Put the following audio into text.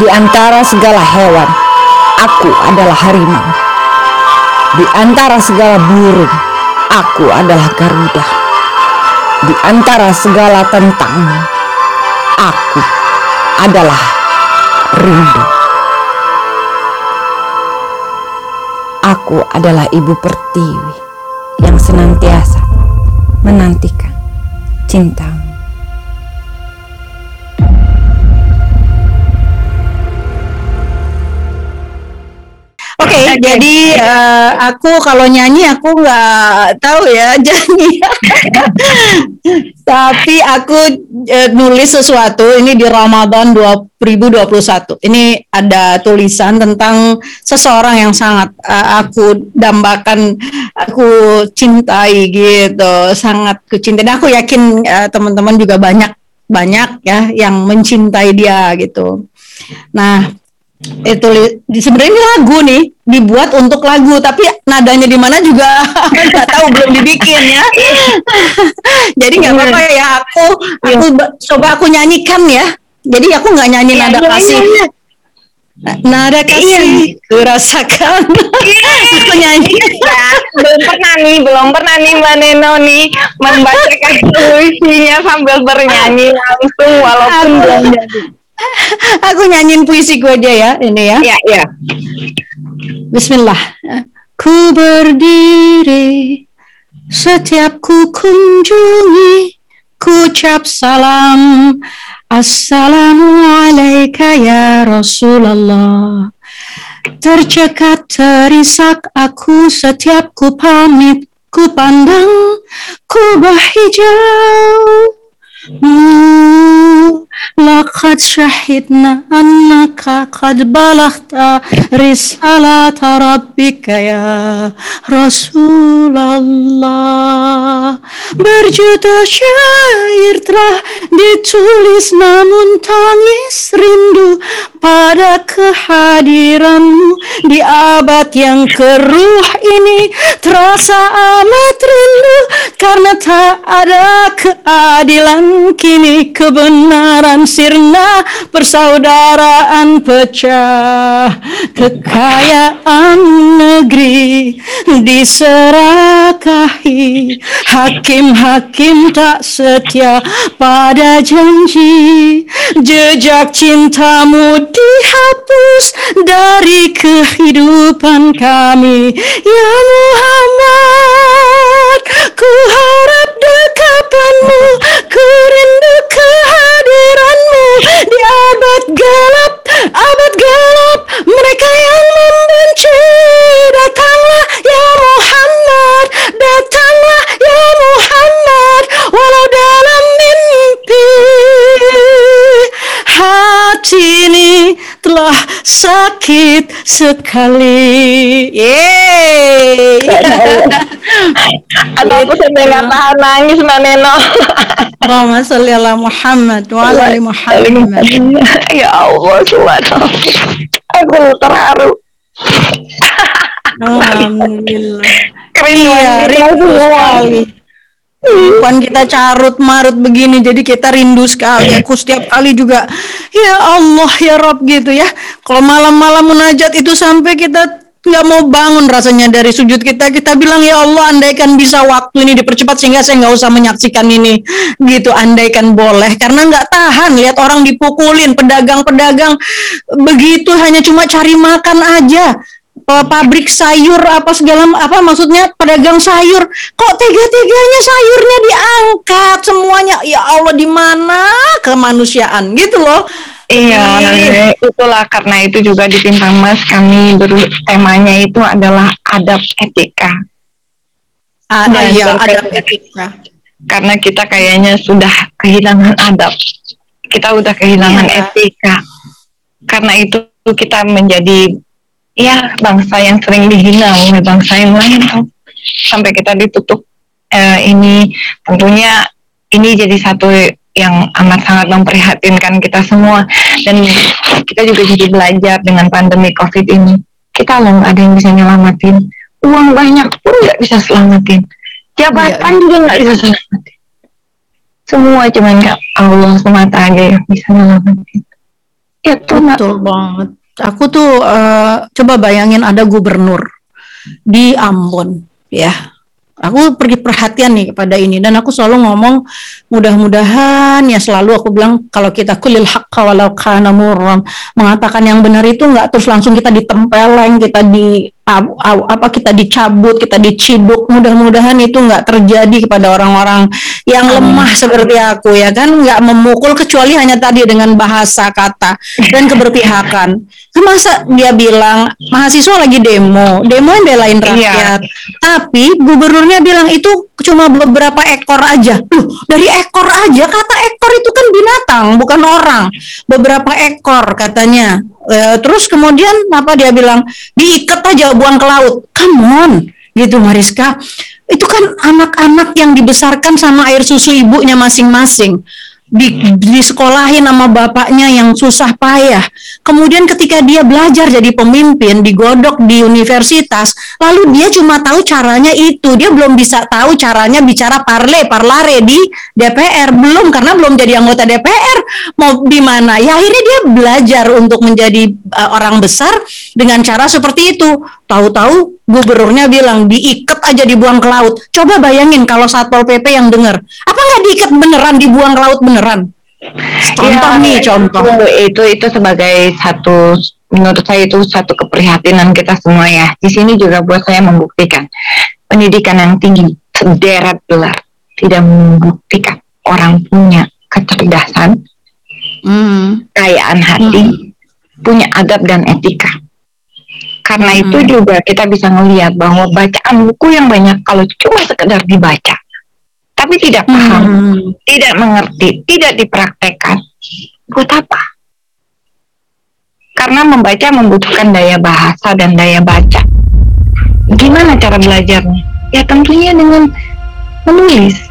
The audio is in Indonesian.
Di antara segala hewan, aku adalah harimau. Di antara segala burung, aku adalah Garuda. Di antara segala tentang, aku adalah rindu. Aku adalah ibu pertiwi yang senantiasa menantikan cintamu. Jadi uh, aku kalau nyanyi aku nggak tahu ya nyanyi. Tapi aku uh, nulis sesuatu ini di Ramadan 2021. Ini ada tulisan tentang seseorang yang sangat uh, aku dambakan, aku cintai gitu, sangat kucintai. Aku yakin uh, teman-teman juga banyak banyak ya yang mencintai dia gitu. Nah, itu sebenarnya ini lagu nih dibuat untuk lagu tapi nadanya di mana juga nggak tahu belum dibikin ya jadi nggak apa-apa iya. ya aku aku iya. coba aku nyanyikan ya jadi aku nggak nyanyi ya, nada kasih ya. Nada kasih iya. rasakan aku nyanyi ya, belum pernah nih belum pernah nih Mbak Neno nih membacakan puisinya sambil bernyanyi langsung walaupun belum jadi Aku nyanyiin puisi gue aja ya, ini ya. Iya, iya. Bismillah. Ku berdiri, setiap ku kunjungi, ku ucap salam. Assalamualaikum ya Rasulullah. Tercekat terisak aku setiap ku pamit, ku pandang, ku bahijau لقد شهدنا أنك قد بلغت رسالة ربك يا رسول الله berjuta syair telah ditulis namun tangis rindu pada kehadiranmu di abad yang keruh ini terasa amat rindu karena tak ada keadilan kini kebenaran sirna persaudaraan pecah. Kekayaan negeri diserakahi. Hakim-hakim tak setia pada janji. Jejak cintamu dihapus dari kehidupan kami. Ya Muhammad ku harap sakit sekali. Yeay. Atau aku sampai nggak tahan nangis Mbak Neno. Allahumma salli ala Muhammad wa ala ali Muhammad. ya Allah, subhanallah. Aku terharu. Alhamdulillah. Keren iya, rindu sekali. Bukan kita carut marut begini jadi kita rindu sekali. Aku setiap kali juga ya Allah ya Rob gitu ya. Kalau malam-malam munajat itu sampai kita nggak mau bangun rasanya dari sujud kita kita bilang ya Allah andaikan bisa waktu ini dipercepat sehingga saya nggak usah menyaksikan ini gitu. Andaikan boleh karena nggak tahan lihat orang dipukulin pedagang-pedagang begitu hanya cuma cari makan aja pabrik sayur apa segala apa maksudnya pedagang sayur kok tega-teganya sayurnya diangkat semuanya ya Allah di mana kemanusiaan gitu loh Iya, itulah karena itu juga di Bintang Mas kami ber temanya itu adalah adab etika. Ada ya, adab etika. Karena kita kayaknya sudah kehilangan adab. Kita udah kehilangan ya. etika. Karena itu kita menjadi ya bangsa yang sering dihina oleh bangsa yang lain. Sampai kita ditutup uh, ini tentunya ini jadi satu yang amat sangat memprihatinkan kita semua. Dan kita juga jadi belajar dengan pandemi covid ini. Kita loh ada yang bisa nyelamatin. Uang banyak pun nggak bisa selamatin. Jabatan iya. juga nggak bisa selamatin. Semua cuman gak Allah semata aja yang bisa nyelamatin. Itu Betul banget. Aku tuh uh, coba bayangin ada gubernur di Ambon, ya. Aku pergi perhatian nih kepada ini dan aku selalu ngomong mudah-mudahan ya selalu aku bilang kalau kita kulil haqqa walau kana mengatakan yang benar itu nggak terus langsung kita ditempeleng, kita di apa kita dicabut, kita diciduk. Mudah-mudahan itu nggak terjadi kepada orang-orang yang lemah seperti aku ya kan, nggak memukul kecuali hanya tadi dengan bahasa kata dan keberpihakan. Kan masa dia bilang mahasiswa lagi demo, demo yang belain iya. rakyat, iya. tapi gubernurnya bilang itu cuma beberapa ekor aja. Loh, dari ekor aja kata ekor itu kan binatang, bukan orang. Beberapa ekor katanya. E, terus kemudian apa dia bilang diikat aja buang ke laut. Come on, gitu Mariska. Itu kan anak-anak yang dibesarkan sama air susu ibunya masing-masing di, di sekolahin sama bapaknya yang susah payah. Kemudian ketika dia belajar jadi pemimpin, digodok di universitas, lalu dia cuma tahu caranya itu. Dia belum bisa tahu caranya bicara parle, parlare di DPR. Belum karena belum jadi anggota DPR. Mau di mana? Ya akhirnya dia belajar untuk menjadi uh, orang besar dengan cara seperti itu. Tahu-tahu gubernurnya bilang diikat aja dibuang ke laut. Coba bayangin kalau Satpol PP yang dengar, apa nggak diikat beneran dibuang ke laut beneran? Contoh ya, nih contoh. Itu, itu itu sebagai satu menurut saya itu satu keprihatinan kita semua ya. Di sini juga buat saya membuktikan pendidikan yang tinggi sederet gelar tidak membuktikan orang punya kecerdasan, hmm. kekayaan hati, hmm. punya adab dan etika karena hmm. itu juga kita bisa melihat bahwa bacaan buku yang banyak kalau cuma sekedar dibaca, tapi tidak paham, hmm. tidak mengerti, tidak dipraktekkan, buat apa? Karena membaca membutuhkan daya bahasa dan daya baca. Gimana cara belajarnya? Ya tentunya dengan menulis.